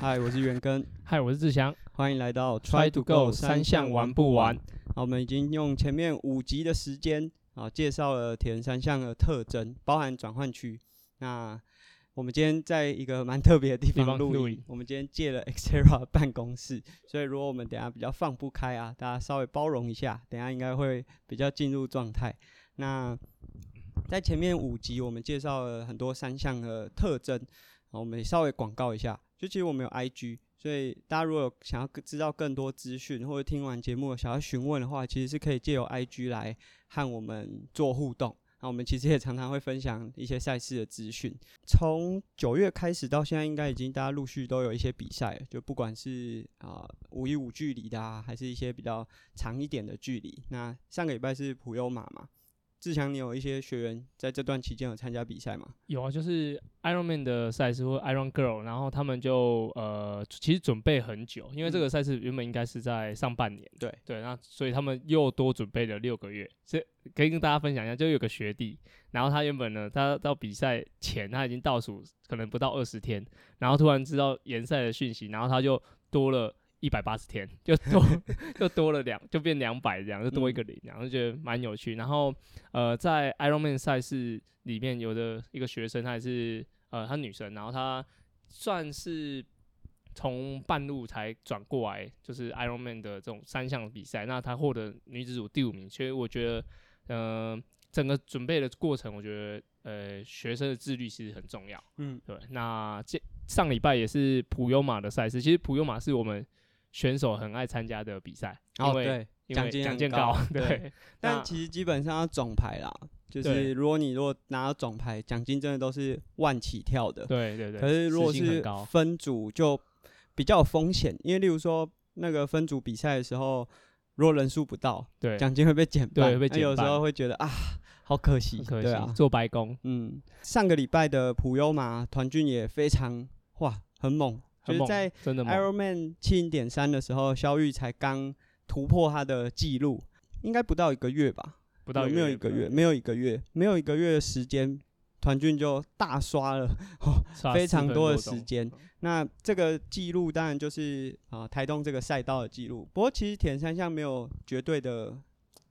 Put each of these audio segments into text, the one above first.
嗨，我是元根，嗨，我是志祥，欢迎来到 Try to Go 三项玩不完？好，我们已经用前面五集的时间啊，介绍了铁人三项的特征，包含转换区。那我们今天在一个蛮特别的地方录音，我们今天借了 Xterra 办公室，所以如果我们等下比较放不开啊，大家稍微包容一下，等下应该会比较进入状态。那在前面五集，我们介绍了很多三项的特征，我们稍微广告一下。就其实我们有 IG，所以大家如果有想要知道更多资讯，或者听完节目想要询问的话，其实是可以借由 IG 来和我们做互动。那我们其实也常常会分享一些赛事的资讯。从九月开始到现在，应该已经大家陆续都有一些比赛，就不管是啊五一五距离的啊，还是一些比较长一点的距离。那上个礼拜是普悠马嘛？志强，你有一些学员在这段期间有参加比赛吗？有啊，就是 Ironman 的赛事或 Iron Girl，然后他们就呃，其实准备很久，因为这个赛事原本应该是在上半年，对对，那所以他们又多准备了六个月。这可以跟大家分享一下，就有个学弟，然后他原本呢，他到比赛前他已经倒数可能不到二十天，然后突然知道联赛的讯息，然后他就多了。一百八十天就多 就多了两就变两百这样就多一个零，然后就觉得蛮有趣。然后呃，在 Ironman 赛事里面，有的一个学生，她也是呃，她女生，然后她算是从半路才转过来，就是 Ironman 的这种三项比赛。那她获得女子组第五名，所以我觉得呃，整个准备的过程，我觉得呃，学生的自律其实很重要。嗯，对。那这上礼拜也是普悠马的赛事，其实普悠马是我们。选手很爱参加的比赛，哦对，奖金奖金高，对。但其实基本上要总牌啦，就是如果你如果拿到总牌，奖金真的都是万起跳的，对对对。可是如果是分组就比较有风险，因为例如说那个分组比赛的时候，如果人数不到，对，奖金会被减半，对，被减有时候会觉得啊，好可惜，可惜做白工。嗯，上个礼拜的普优马团军也非常哇，很猛。就是在 Ironman 七零点三的时候，肖玉才刚突破他的记录，应该不到一个月吧？不到没有一个月，没有一个月，没有一个月的时间，团俊就大刷了非常多的时间。那这个记录当然就是啊台东这个赛道的记录。不过其实田三项没有绝对的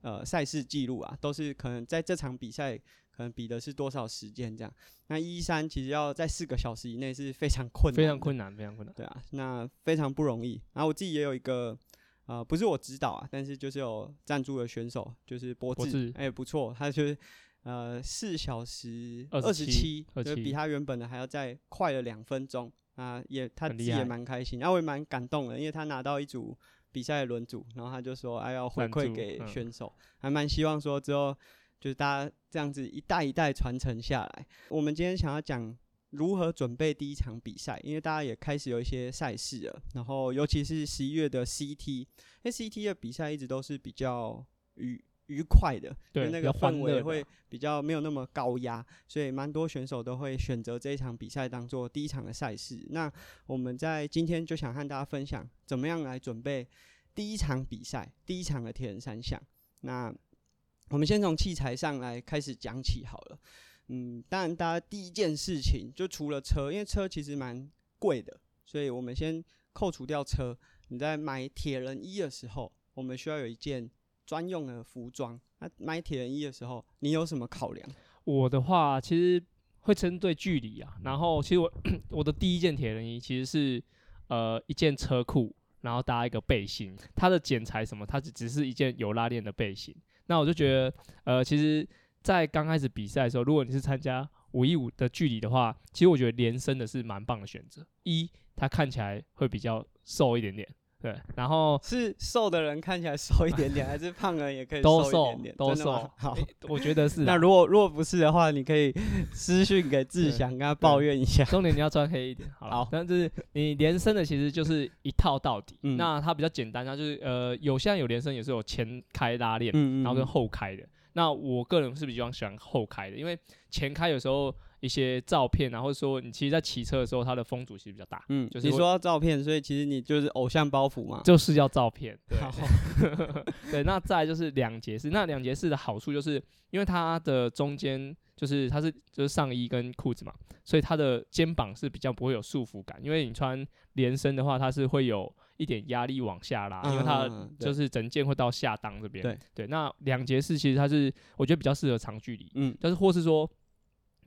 呃赛事记录啊，都是可能在这场比赛。可能比的是多少时间这样？那一三其实要在四个小时以内是非常困难，非常困难，非常困难。对啊，那非常不容易。然后我自己也有一个，呃，不是我指导啊，但是就是有赞助的选手，就是博智，哎，不错，他就是呃四小时二十七，就比他原本的还要再快了两分钟啊，也他自己也蛮开心，然后我也蛮感动的，因为他拿到一组比赛的轮组，然后他就说，哎，要回馈给选手，还蛮希望说之后。就是大家这样子一代一代传承下来。我们今天想要讲如何准备第一场比赛，因为大家也开始有一些赛事了。然后尤其是十一月的 CT，因为 CT 的比赛一直都是比较愉愉快的，对那个氛围会比较没有那么高压，所以蛮多选手都会选择这一场比赛当做第一场的赛事。那我们在今天就想和大家分享，怎么样来准备第一场比赛，第一场的铁人三项。那我们先从器材上来开始讲起好了，嗯，当然，大家第一件事情就除了车，因为车其实蛮贵的，所以我们先扣除掉车。你在买铁人衣的时候，我们需要有一件专用的服装。那买铁人衣的时候，你有什么考量？我的话，其实会针对距离啊。然后，其实我 我的第一件铁人衣其实是呃一件车裤，然后搭一个背心。它的剪裁什么，它只只是一件有拉链的背心。那我就觉得，呃，其实，在刚开始比赛的时候，如果你是参加五一五的距离的话，其实我觉得连升的是蛮棒的选择。一，它看起来会比较瘦一点点。对，然后是瘦的人看起来瘦一点点，还是胖人也可以都瘦一点点？都瘦。好，我觉得是。那如果如果不是的话，你可以私讯给志祥，跟他抱怨一下。重点你要穿黑一点，好了。但是你连身的其实就是一套到底。那它比较简单，它就是呃，有现在有连身也是有前开拉链，然后跟后开的。那我个人是比较喜欢后开的，因为前开有时候一些照片啊，或者说你其实，在骑车的时候，它的风阻其实比较大。嗯，就是你说到照片，所以其实你就是偶像包袱嘛。就是要照片。对好，对，那再就是两节式，那两节式的好处就是因为它的中间就是它是就是上衣跟裤子嘛，所以它的肩膀是比较不会有束缚感，因为你穿连身的话，它是会有一点压力往下拉，因为它就是整件会到下裆这边。对对，那两节式其实它是我觉得比较适合长距离，嗯但是或是说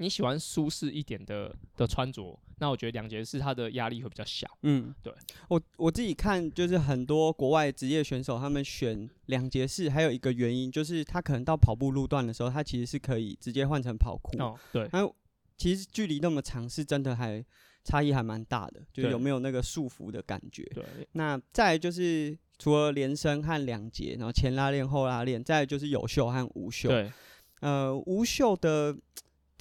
你喜欢舒适一点的的穿着，那我觉得两节式它的压力会比较小。嗯，对我我自己看，就是很多国外职业选手他们选两节式，还有一个原因就是他可能到跑步路段的时候，他其实是可以直接换成跑裤。哦，对，还有其实距离那么长，是真的还差异还蛮大的，就是有没有那个束缚的感觉。对，那再来就是除了连身和两节，然后前拉链、后拉链，再来就是有袖和无袖。对，呃，无袖的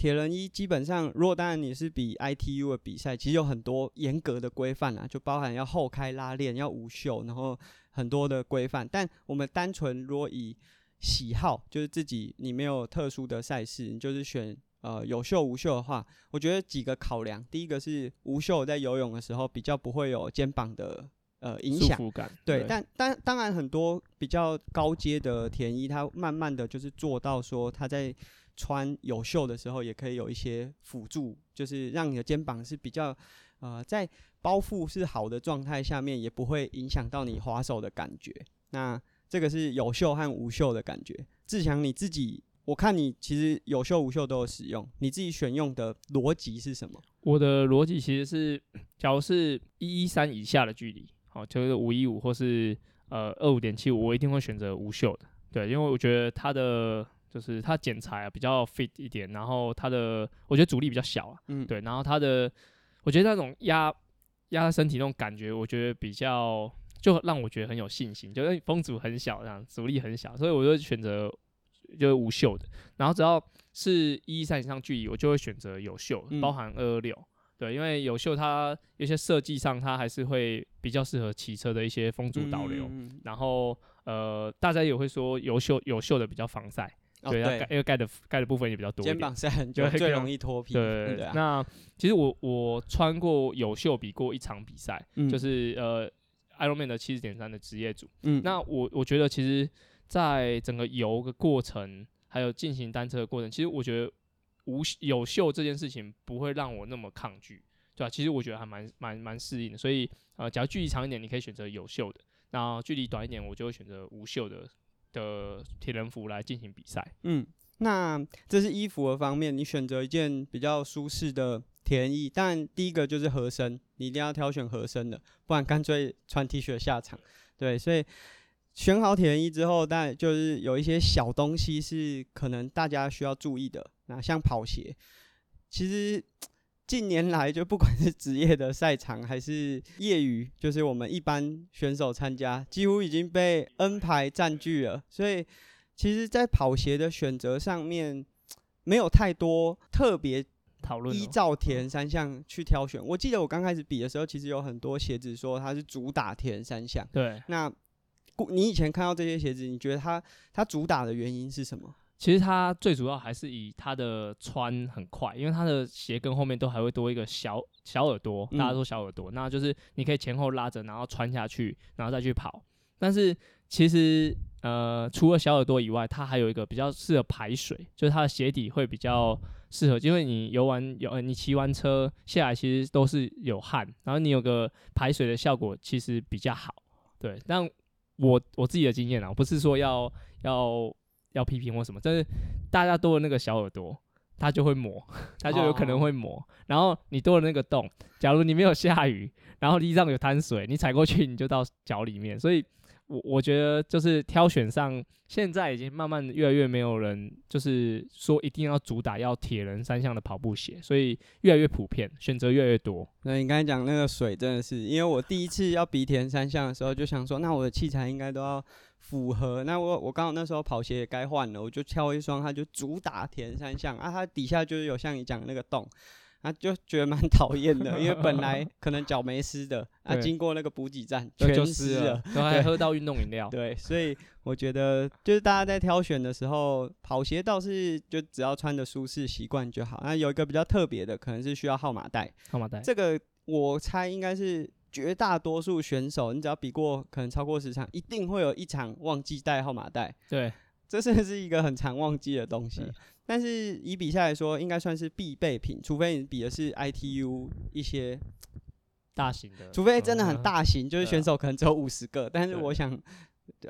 铁人一基本上，如果当然你是比 ITU 的比赛，其实有很多严格的规范啊，就包含要后开拉链、要无袖，然后很多的规范。但我们单纯如果以喜好，就是自己你没有特殊的赛事，你就是选呃有袖无袖的话，我觉得几个考量，第一个是无袖在游泳的时候比较不会有肩膀的呃影响。感。对，但但当然很多比较高阶的田衣，他慢慢的就是做到说，他在穿有袖的时候，也可以有一些辅助，就是让你的肩膀是比较呃在包覆是好的状态下面，也不会影响到你滑手的感觉。那这个是有袖和无袖的感觉。志强你自己，我看你其实有袖无袖都有使用，你自己选用的逻辑是什么？我的逻辑其实是，假如是一一三以下的距离，好，就是五一五或是呃二五点七五，我一定会选择无袖的。对，因为我觉得它的就是它剪裁啊比较 fit 一点，然后它的我觉得阻力比较小啊，嗯，对，然后它的我觉得那种压压在身体那种感觉，我觉得比较就让我觉得很有信心，就是风阻很小，这样阻力很小，所以我就选择就是无袖的。然后只要是一三以上距离，我就会选择有袖，嗯包含二二六。对，因为有袖它有些设计上，它还是会比较适合骑车的一些风阻导流。嗯然后呃，大家也会说有袖有袖的比较防晒，哦对，要盖因为盖的盖的部分也比较多一点。肩膀晒很久，最容易脱皮。对，那其实我我穿过有袖比过一场比赛，嗯就是呃 Ironman 的七十点三的职业组。嗯那我我觉得其实，在整个游的过程，还有进行单车的过程，其实我觉得无有袖这件事情不会让我那么抗拒，对吧、其实我觉得还蛮蛮蛮适应的。所以呃，假如距离长一点，你可以选择有袖的；那距离短一点，我就会选择无袖的的铁人服来进行比赛。嗯，那这是衣服的方面，你选择一件比较舒适的铁人衣，但第一个就是合身，你一定要挑选合身的，不然干脆穿 T 恤下场。对，所以选好铁人衣之后，但就是有一些小东西是可能大家需要注意的。那像跑鞋，其实近年来就不管是职业的赛场还是业余，就是我们一般选手参加，几乎已经被 N 牌占据了。所以其实，在跑鞋的选择上面，没有太多特别讨论哦依照铁人三项去挑选。我记得我刚开始比的时候，其实有很多鞋子说它是主打铁人三项。对，那你以前看到这些鞋子，你觉得它它主打的原因是什么？其实它最主要还是以它的穿很快，因为它的鞋跟后面都还会多一个小小耳朵，大家嗯说小耳朵，那就是你可以前后拉着，然后穿下去，然后再去跑。但是其实呃，除了小耳朵以外，它还有一个比较适合排水，就是它的鞋底会比较适合，因为你游完游，呃你骑完车下来，其实都是有汗，然后你有个排水的效果，其实比较好。对，但我我自己的经验啊，我不是说要要要批评或什么，但是大家多了那个小耳朵，它就会磨，它就有可能会磨。然后你多了那个洞，假如你没有下雨，然后地上有滩水，你踩过去你就到脚里面。所以我我觉得就是挑选上，现在已经慢慢越来越没有人就是说一定要主打要铁人三项的跑步鞋，所以越来越普遍，选择越来越多。那你刚才讲那个水真的是，因为我第一次要比铁人三项的时候，就想说，那我的器材应该都要符合。那我我刚好那时候跑鞋也该换了，我就挑一双，它就主打铁人三项啊，它底下就是有像你讲的那个洞。啊，就觉得蛮讨厌的，因为本来可能脚没湿的，啊，经过那个补给站全湿了，都还喝到运动饮料。对，所以我觉得就是大家在挑选的时候，跑鞋倒是就只要穿的舒适、习惯就好。那有一个比较特别的，可能是需要号码带。号码带，这个我猜应该是绝大多数选手，你只要比过可能超过十场，一定会有一场忘记带号码带。对。这算是一个很常忘记的东西，但是以比赛来说，应该算是必备品，除非你比的是 ITU 一些大型的，除非真的很大型，就是选手可能只有五十个。但是我想，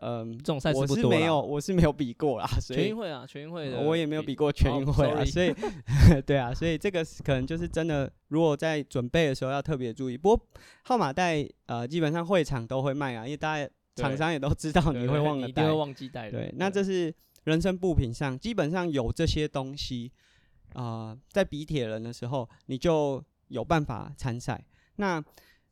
嗯，这种赛事我是没有，我是没有比过啦。所以全运会啊，全运会的，我也没有比过全运会啊，所以 对啊，所以这个可能就是真的，如果在准备的时候要特别注意。不过号码带呃，基本上会场都会卖啊，因为大家。厂商也都知道你会忘了带，会忘记带。对，那这是人生物品上基本上有这些东西啊，在比铁人的时候你就有办法参赛。那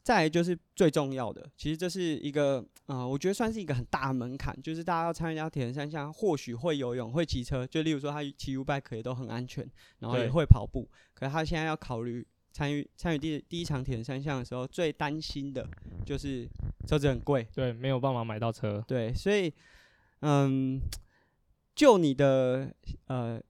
再来就是最重要的，其实这是一个啊，我觉得算是一个很大门槛，就是大家要参加铁人三项，或许会游泳、会骑车，就例如说他骑 U bike 也都很安全，然后也会跑步。可是他现在要考虑。参与参与第第一场铁人三项的时候，最担心的就是车子很贵，对，没有办法买到车，对，所以，嗯，就你的呃，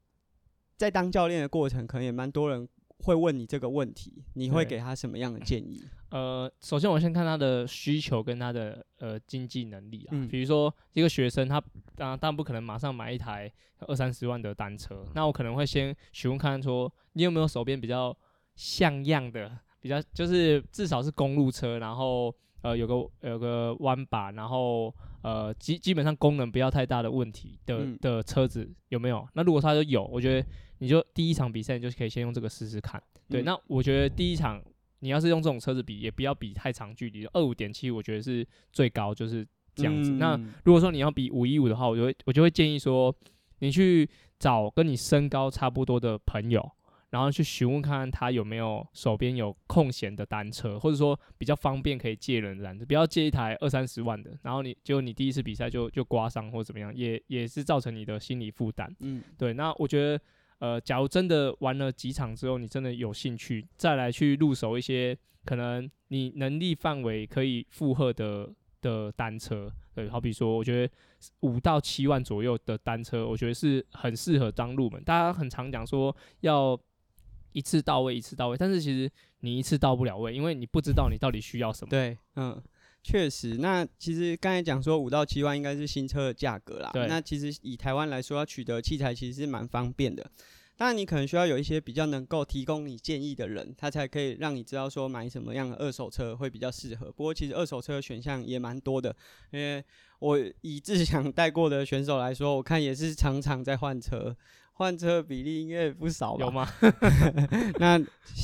在当教练的过程，可能也蛮多人会问你这个问题，你会给他什么样的建议？呃，首先我先看他的需求跟他的呃经济能力啊，比如说一个学生，他当然当然不可能马上买一台二三十万的单车，那我可能会先询问看说，你有没有手边比较。像样的比较就是至少是公路车，然后呃有个有个弯把，然后呃基基本上功能不要太大的问题的的车子有没有？那如果他说有，我觉得你就第一场比赛你就可以先用这个试试看。对，那我觉得第一场你要是用这种车子比，也不要比太长距离，二五点七我觉得是最高就是这样子。那如果说你要比五一五的话，我就会我就会建议说，你去找跟你身高差不多的朋友。然后去询问看看他有没有手边有空闲的单车，或者说比较方便可以借人的单车，不要借一台二三十万的。然后你就你第一次比赛就就刮伤或怎么样，也也是造成你的心理负担。嗯，对。那我觉得，呃，假如真的玩了几场之后，你真的有兴趣再来去入手一些可能你能力范围可以负荷的的单车，对，好比说，我觉得五到七万左右的单车，我觉得是很适合当入门。大家很常讲说要。一次到位，一次到位，但是其实你一次到不了位，因为你不知道你到底需要什么。对，嗯，确实。那其实刚才讲说五到七万应该是新车的价格啦。对。那其实以台湾来说，要取得器材其实是蛮方便的。当然，你可能需要有一些比较能够提供你建议的人，他才可以让你知道说买什么样的二手车会比较适合。不过，其实二手车的选项也蛮多的，因为我以志强带过的选手来说，我看也是常常在换车。换车比例应该不少吧？有吗？那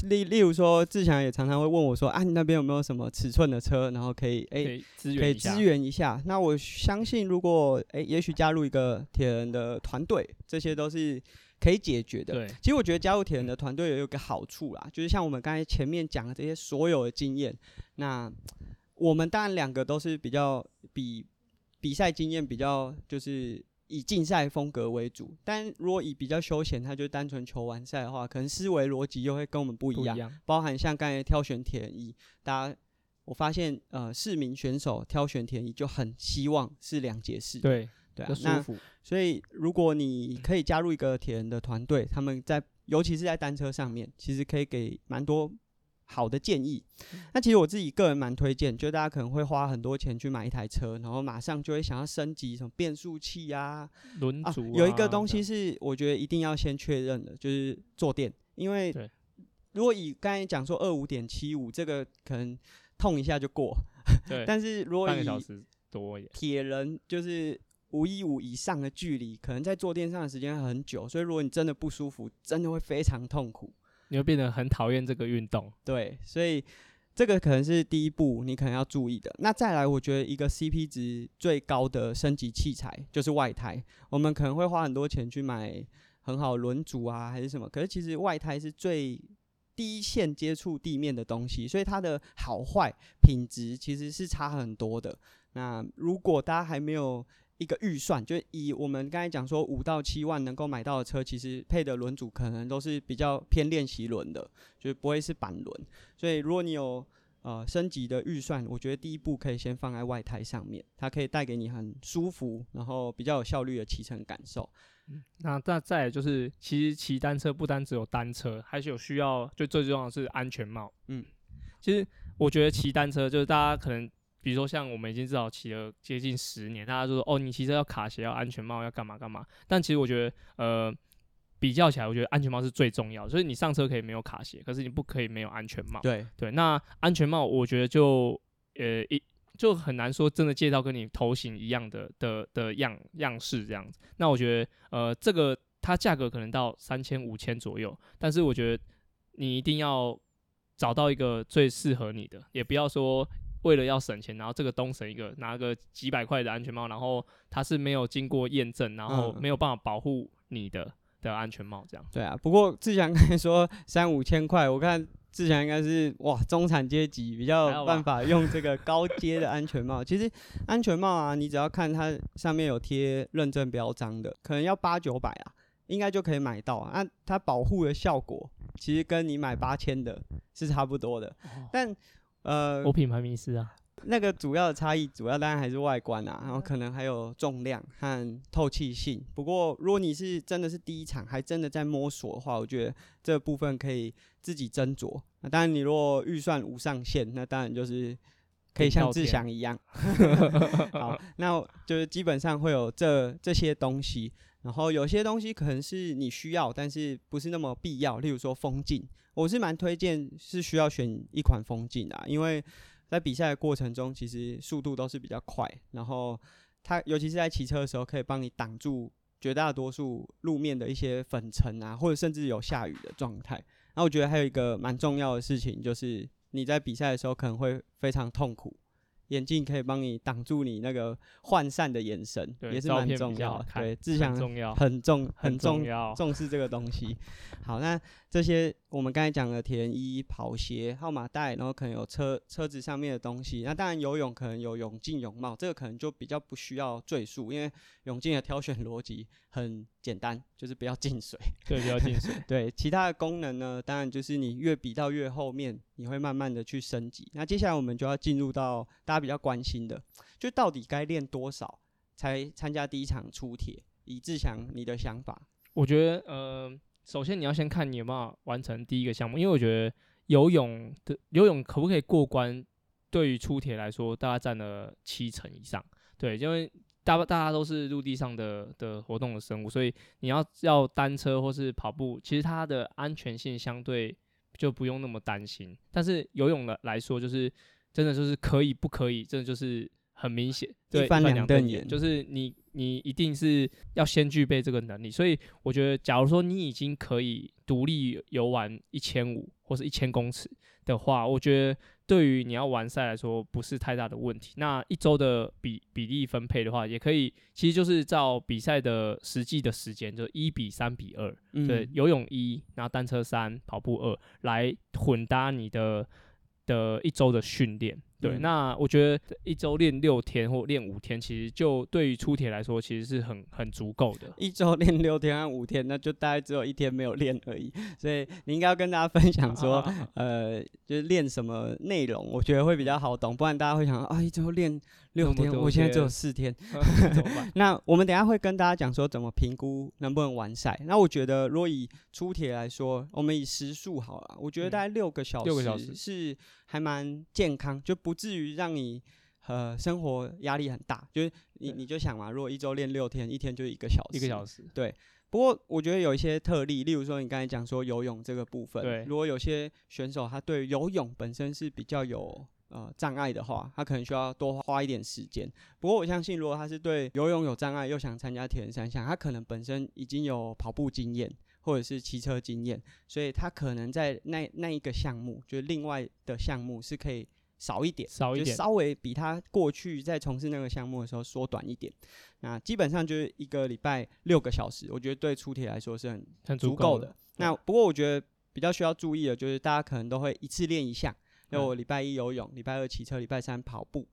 例例如说，志强也常常会问我说：“啊，你那边有没有什么尺寸的车，然后可以哎，可以支援一下？”那我相信，如果哎，也许加入一个铁人的团队，这些都是可以解决的。对，其实我觉得加入铁人的团队也有个好处啦，就是像我们刚才前面讲的这些所有的经验，那我们当然两个都是比较比比赛经验比较就是。以竞赛风格为主，但如果以比较休闲，他就单纯求完赛的话，可能思维逻辑又会跟我们不一样。包含像刚才挑选田一，大家我发现呃，市民选手挑选田一就很希望是两节式。对对啊，那所以如果你可以加入一个铁人的团队，他们在尤其是在单车上面，其实可以给蛮多。好的建议，那其实我自己个人蛮推荐，就大家可能会花很多钱去买一台车，然后马上就会想要升级什么变速器啊、轮组。有一个东西是我觉得一定要先确认的，就是坐垫，因为如果以刚才讲说二五点七五这个可能痛一下就过，对。但是如果以多铁人就是五一五以上的距离，可能在坐垫上的时间很久，所以如果你真的不舒服，真的会非常痛苦。你会变得很讨厌这个运动，对，所以这个可能是第一步，你可能要注意的。那再来，我觉得一个 CP 值最高的升级器材就是外胎。我们可能会花很多钱去买很好轮组啊，还是什么？可是其实外胎是最第一线接触地面的东西，所以它的好坏品质其实是差很多的。那如果大家还没有一个预算，就以我们刚才讲说五到七万能够买到的车，其实配的轮组可能都是比较偏练习轮的，就是不会是板轮。所以如果你有呃升级的预算，我觉得第一步可以先放在外胎上面，它可以带给你很舒服，然后比较有效率的骑乘感受。那再再就是，其实骑单车不单只有单车，还是有需要，就最重要的是安全帽。嗯，其实我觉得骑单车就是大家可能。比如说像我们已经至少骑了接近十年，大家都说哦，你骑车要卡鞋、要安全帽、要干嘛干嘛。但其实我觉得，呃，比较起来，我觉得安全帽是最重要的。所以你上车可以没有卡鞋，可是你不可以没有安全帽。对对，那安全帽我觉得就呃一就很难说真的借到跟你头型一样的的的样样式这样子。那我觉得呃这个它价格可能到三千五千左右，但是我觉得你一定要找到一个最适合你的，也不要说。为了要省钱，然后这个东省一个拿个几百块的安全帽，然后它是没有经过验证，然后没有办法保护你的的安全帽，这样。对啊，不过志强刚才说三五千块，我看志强应该是哇中产阶级比较有办法用这个高 阶的安全帽。其实安全帽啊，你只要看它上面有贴认证标章的，可能要八九百啊，应该就可以买到啊。它保护的效果其实跟你买八千的是差不多的，但。呃，我品牌迷失啊。那个主要的差异，主要当然还是外观啊，然后可能还有重量和透气性。不过，如果你是真的是第一场，还真的在摸索的话，我觉得这部分可以自己斟酌。那当然，你如果预算无上限，那当然就是可以像志祥一样。好，那就是基本上会有这这些东西。然后有些东西可能是你需要，但是不是那么必要。例如说风镜，我是蛮推荐是需要选一款风镜啊，因为在比赛的过程中，其实速度都是比较快，然后它尤其是在骑车的时候，可以帮你挡住绝大多数路面的一些粉尘啊，或者甚至有下雨的状态。那我觉得还有一个蛮重要的事情，就是你在比赛的时候可能会非常痛苦。眼镜可以帮你挡住你那个涣散的眼神，也是蛮重要的。对，志强很重很重要，重视这个东西。好，那这些我们刚才讲的田衣、跑鞋、号码带，然后可能有车车子上面的东西。那当然游泳可能有泳镜、泳帽，这个可能就比较不需要赘述，因为泳镜的挑选逻辑很简单，就是不要进水。对，不要进水。对，其他的功能呢，当然就是你越比到越后面，你会慢慢的去升级。那接下来我们就要进入到大家比较关心的，就到底该练多少才参加第一场出铁？以志强你的想法？我觉得，呃。首先，你要先看你有没有完成第一个项目，因为我觉得游泳的游泳可不可以过关，对于出铁来说，大概占了七成以上。对，因为大大家都是陆地上的的活动的生物，所以你要要单车或是跑步，其实它的安全性相对就不用那么担心。但是游泳的来说，就是真的就是可以不可以，真的就是很明显，一翻两瞪眼，就是你。你一定是要先具备这个能力，所以我觉得，假如说你已经可以独立游玩一千五或是一千公尺的话，我觉得对于你要完赛来说不是太大的问题。那一周的比比例分配的话，也可以，其实就是照比赛的实际的时间，就一比三比二，对，游泳一，然后单车三，跑步二，来混搭你的的一周的训练。对，那我觉得一周练六天或练五天，其实就对于出铁来说，其实是很很足够的。一周练六天和五天，那就大概只有一天没有练而已。所以你应该要跟大家分享说，呃，就是练什么内容，我觉得会比较好懂，不然大家会想啊，一周练六天，我现在只有四天，那我们等下会跟大家讲说怎么评估能不能完赛。那我觉得，若以出铁来说，我们以时速好了，我觉得大概六个小时，六个小时是还蛮健康，就不。不至于让你呃生活压力很大，就是你你就想嘛，如果一周练六天，一天就一个小时，一个小时，对。不过我觉得有一些特例，例如说你刚才讲说游泳这个部分，对。如果有些选手他对游泳本身是比较有呃障碍的话，他可能需要多花一点时间。不过我相信，如果他是对游泳有障碍又想参加铁人三项，他可能本身已经有跑步经验或者是骑车经验，所以他可能在那那一个项目，就是另外的项目是可以。少一点，少一点，稍微比他过去在从事那个项目的时候缩短一点。那基本上就是一个礼拜六个小时，我觉得对出铁来说是很很足够的。那不过我觉得比较需要注意的，就是大家可能都会一次练一项，那我礼拜一游泳，礼拜二骑车，礼拜三跑步。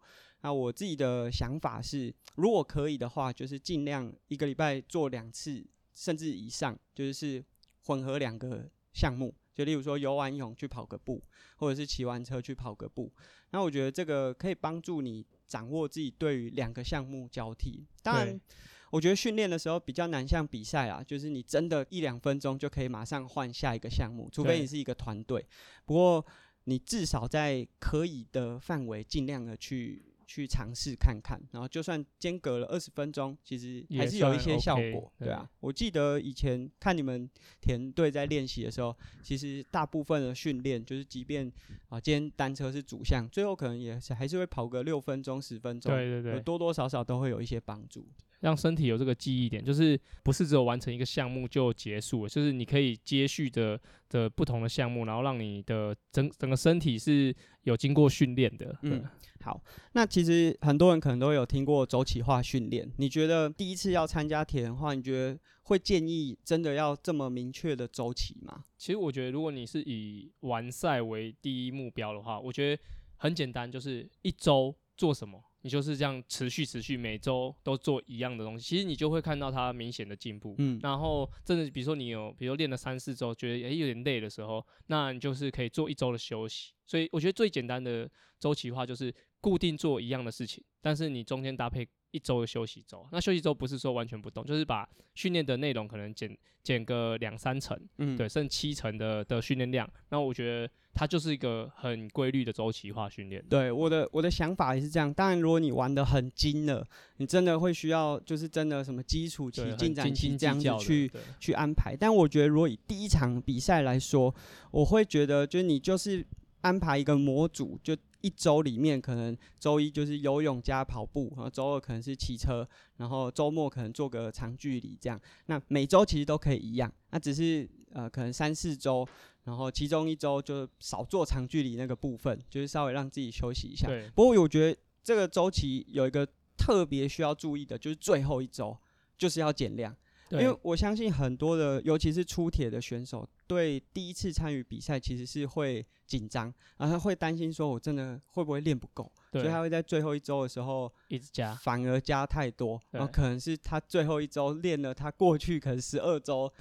那我自己的想法是，如果可以的话，就是尽量一个礼拜做两次，甚至以上，就是混合两个项目。就例如说游完泳去跑个步，或者是骑完车去跑个步。那我觉得这个可以帮助你掌握自己对于两个项目交替。当然，我觉得训练的时候比较难，像比赛啊，就是你真的一两分钟就可以马上换下一个项目，除非你是一个团队。不过你至少在可以的范围，尽量的去。去尝试看看，然后就算间隔了二十分钟，其实还是有一些效果，对啊。我记得以前看你们田队在练习的时候，其实大部分的训练就是，即便啊，今天单车是主项，最后可能也是还是会跑个六分钟、十分钟，对对对，多多少少都会有一些帮助。让身体有这个记忆点，就是不是只有完成一个项目就结束了，就是你可以接续的的不同的项目，然后让你的整整个身体是有经过训练的。嗯，好，那其实很多人可能都有听过周期化训练，你觉得第一次要参加铁人话，你觉得会建议真的要这么明确的走起吗？其实我觉得，如果你是以完赛为第一目标的话，我觉得很简单，就是一周做什么。你就是这样持续持续每周都做一样的东西，其实你就会看到它明显的进步。嗯，然后真的比如说你有，比如练了三四周，觉得诶有点累的时候，那你就是可以做一周的休息。所以我觉得最简单的周期化就是固定做一样的事情，但是你中间搭配。一周的休息周，那休息周不是说完全不动，就是把训练的内容可能减减个两三成，嗯，对，剩七成的的训练量。那我觉得它就是一个很规律的周期化训练。对，我的我的想法也是这样。当然，如果你玩的很精了，你真的会需要就是真的什么基础期、进展期这样子去去安排。但我觉得，如果以第一场比赛来说，我会觉得，就是你就是安排一个模组就。一周里面可能周一就是游泳加跑步，然后周二可能是骑车，然后周末可能做个长距离这样。那每周其实都可以一样，那只是呃可能三四周，然后其中一周就少做长距离那个部分，就是稍微让自己休息一下。不过我觉得这个周期有一个特别需要注意的，就是最后一周就是要减量。因为我相信很多的，尤其是出铁的选手，对第一次参与比赛其实是会紧张，然后他会担心说，我真的会不会练不够，所以他会在最后一周的时候一直加，反而加太多，然后可能是他最后一周练了他过去可能十二周。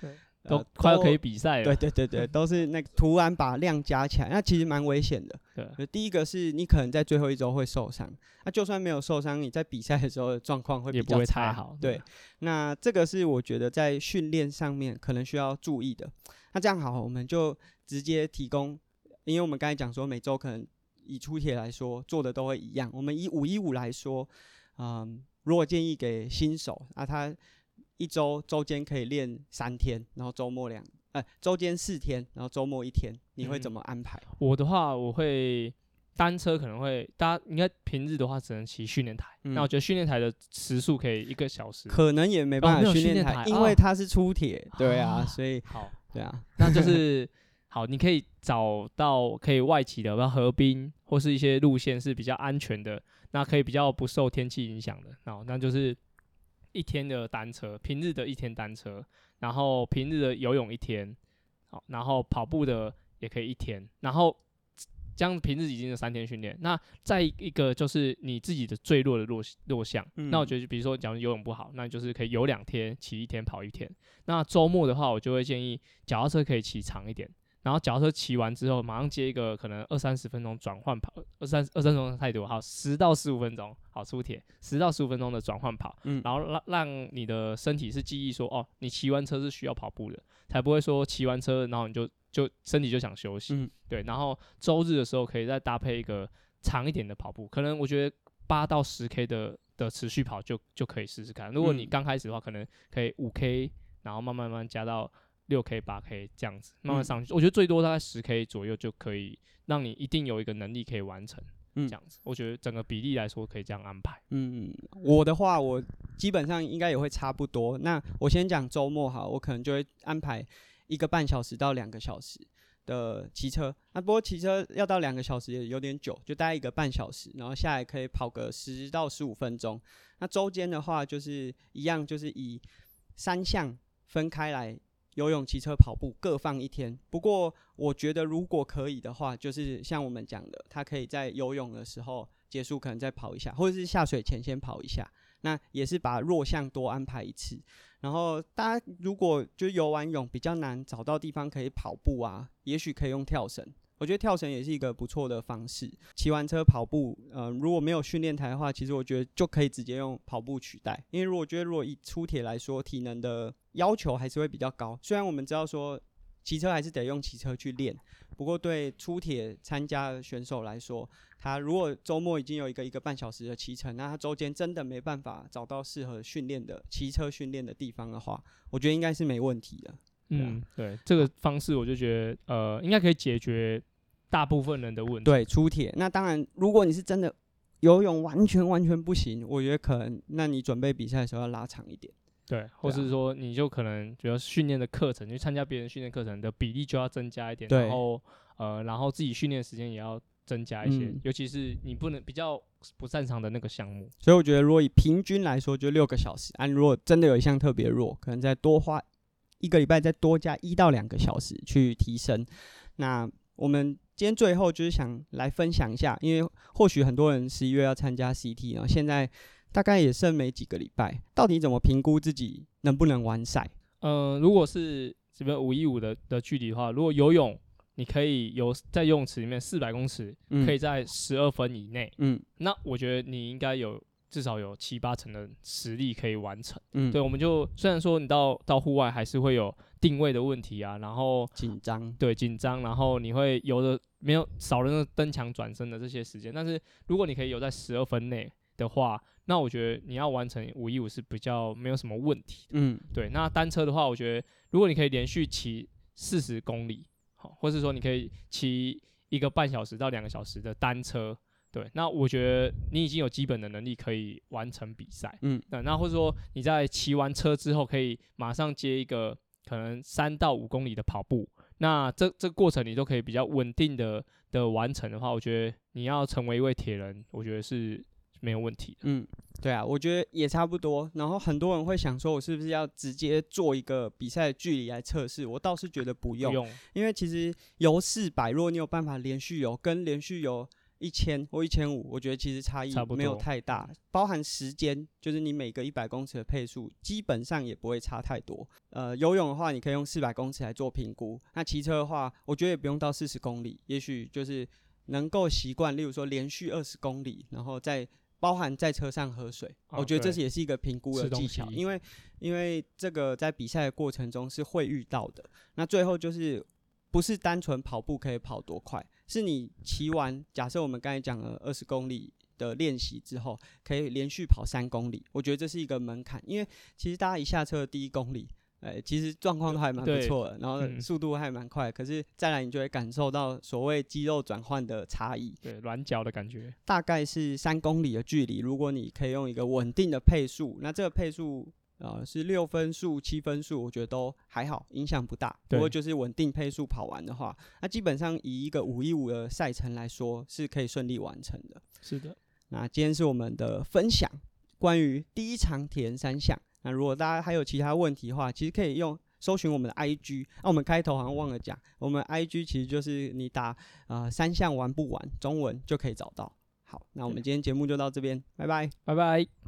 都快要可以比赛了。对对对对，都是那个突然把量加起来，那其实蛮危险的。对，第一个是你可能在最后一周会受伤，那就算没有受伤，你在比赛的时候的状况会比较差。好。对，那这个是我觉得在训练上面可能需要注意的。那这样好，我们就直接提供，因为我们刚才讲说每周可能以出铁来说做的都会一样，我们以五一五来说，嗯，如果建议给新手，那他。一周周间可以练三天，然后周末两，呃，周间四天，然后周末一天，你会怎么安排？我的话，我会单车可能会，大家应该平日的话只能骑训练台。那我觉得训练台的时速可以一个小时，可能也没办法训练台，因为它是出铁，对啊，所以好，对啊，那就是好，你可以找到可以外企的，比如河滨或是一些路线是比较安全的，那可以比较不受天气影响的，然后那就是。一天的单车，平日的一天单车，然后平日的游泳一天，好，然后跑步的也可以一天，然后这样平日已经是三天训练。那再一个就是你自己的最弱的弱弱项，那我觉得比如说，假如游泳不好，那就是可以游两天，骑一天，跑一天。那周末的话，我就会建议脚踏车可以骑长一点。然后脚踏车骑完之后，马上接一个可能二三十分钟转换跑，二三二三十分钟太多，好十到十五分钟，好出铁，十到十五分钟的转换跑，嗯，然后让让你的身体是记忆说，哦，你骑完车是需要跑步的，才不会说骑完车然后你就就身体就想休息，嗯，对，然后周日的时候可以再搭配一个长一点的跑步，可能我觉得八到十 K 的的持续跑就就可以试试看，如果你刚开始的话，可能可以五 K，然后慢慢慢加到。六 K 八 K 这样子慢慢上去，我觉得最多大概十 K 左右就可以让你一定有一个能力可以完成。嗯，这样子，我觉得整个比例来说可以这样安排。嗯，我的话我基本上应该也会差不多。那我先讲周末哈，我可能就会安排一个半小时到两个小时的骑车。那不过骑车要到两个小时也有点久，就待一个半小时，然后下来可以跑个十到十五分钟。那周间的话就是一样，就是以三项分开来。游泳、骑车、跑步各放一天。不过，我觉得如果可以的话，就是像我们讲的，他可以在游泳的时候结束可能再跑一下，或者是下水前先跑一下。那也是把弱项多安排一次。然后大家如果就游完泳比较难找到地方可以跑步啊，也许可以用跳绳。我觉得跳绳也是一个不错的方式。骑完车跑步，呃，如果没有训练台的话，其实我觉得就可以直接用跑步取代。因为如果觉得如果以出铁来说，体能的要求还是会比较高。虽然我们知道说骑车还是得用骑车去练，不过对出铁参加的选手来说，他如果周末已经有一个一个半小时的骑程，那他周间真的没办法找到适合训练的骑车训练的地方的话，我觉得应该是没问题的。嗯，对，这个方式我就觉得，呃，应该可以解决。大部分人的问题对出铁，那当然，如果你是真的游泳完全完全不行，我觉得可能，那你准备比赛的时候要拉长一点，对，或是说你就可能主要训练的课程，去参加别人训练课程的比例就要增加一点，然后呃，然后自己训练时间也要增加一些，尤其是你不能比较不擅长的那个项目。所以我觉得，如果以平均来说，就六个小时，啊，如果真的有一项特别弱，可能再多花一个礼拜，再多加一到两个小时去提升，那我们。今天最后就是想来分享一下，因为或许很多人十一月要参加 CT 啊，现在大概也剩没几个礼拜，到底怎么评估自己能不能完赛？嗯，如果是这边五一五的的距离的话，如果游泳你可以游在游泳池里面四百公尺，可以在十二分以内，嗯，那我觉得你应该有。至少有七八成的实力可以完成。嗯，对，我们就虽然说你到到户外还是会有定位的问题啊，然后紧张，对，紧张，然后你会游的没有少了那个蹬墙转身的这些时间。但是如果你可以游在十二分内的话，那我觉得你要完成五一五是比较没有什么问题。嗯，对。那单车的话，我觉得如果你可以连续骑四十公里，好，或是说你可以骑一个半小时到两个小时的单车。对，那我觉得你已经有基本的能力可以完成比赛，嗯，那那或者说你在骑完车之后可以马上接一个可能三到五公里的跑步，那这这个过程你都可以比较稳定的的完成的话，我觉得你要成为一位铁人，我觉得是没有问题的。嗯，对啊，我觉得也差不多。然后很多人会想说，我是不是要直接做一个比赛距离来测试？我倒是觉得不用，因为其实游四百，如果你有办法连续游，跟连续游。一千或一千五，我觉得其实差异没有太大，包含时间，就是你每个一百公尺的配速，基本上也不会差太多。呃，游泳的话，你可以用四百公尺来做评估。那骑车的话，我觉得也不用到四十公里，也许就是能够习惯，例如说连续二十公里，然后再包含在车上喝水，我觉得这是也是一个评估的技巧，因为因为这个在比赛的过程中是会遇到的。那最后就是不是单纯跑步可以跑多快。是你骑完，假设我们刚才讲了二十公里的练习之后，可以连续跑三公里，我觉得这是一个门槛，因为其实大家一下车的第一公里，哎，其实状况都还蛮不错的，然后速度还蛮快，可是再来你就会感受到所谓肌肉转换的差异，对，软脚的感觉，大概是三公里的距离，如果你可以用一个稳定的配速，那这个配速。啊，是六分速、七分速，我觉得都还好，影响不大。不过就是稳定配速跑完的话，那基本上以一个五一五的赛程来说，是可以顺利完成的。是的。那今天是我们的分享，关于第一场铁人三项。那如果大家还有其他问题的话，其实可以用搜寻我们的 IG。那我们开头好像忘了讲，我们 IG 其实就是你打啊三项玩不玩中文就可以找到。好，那我们今天节目就到这边，拜拜，拜拜。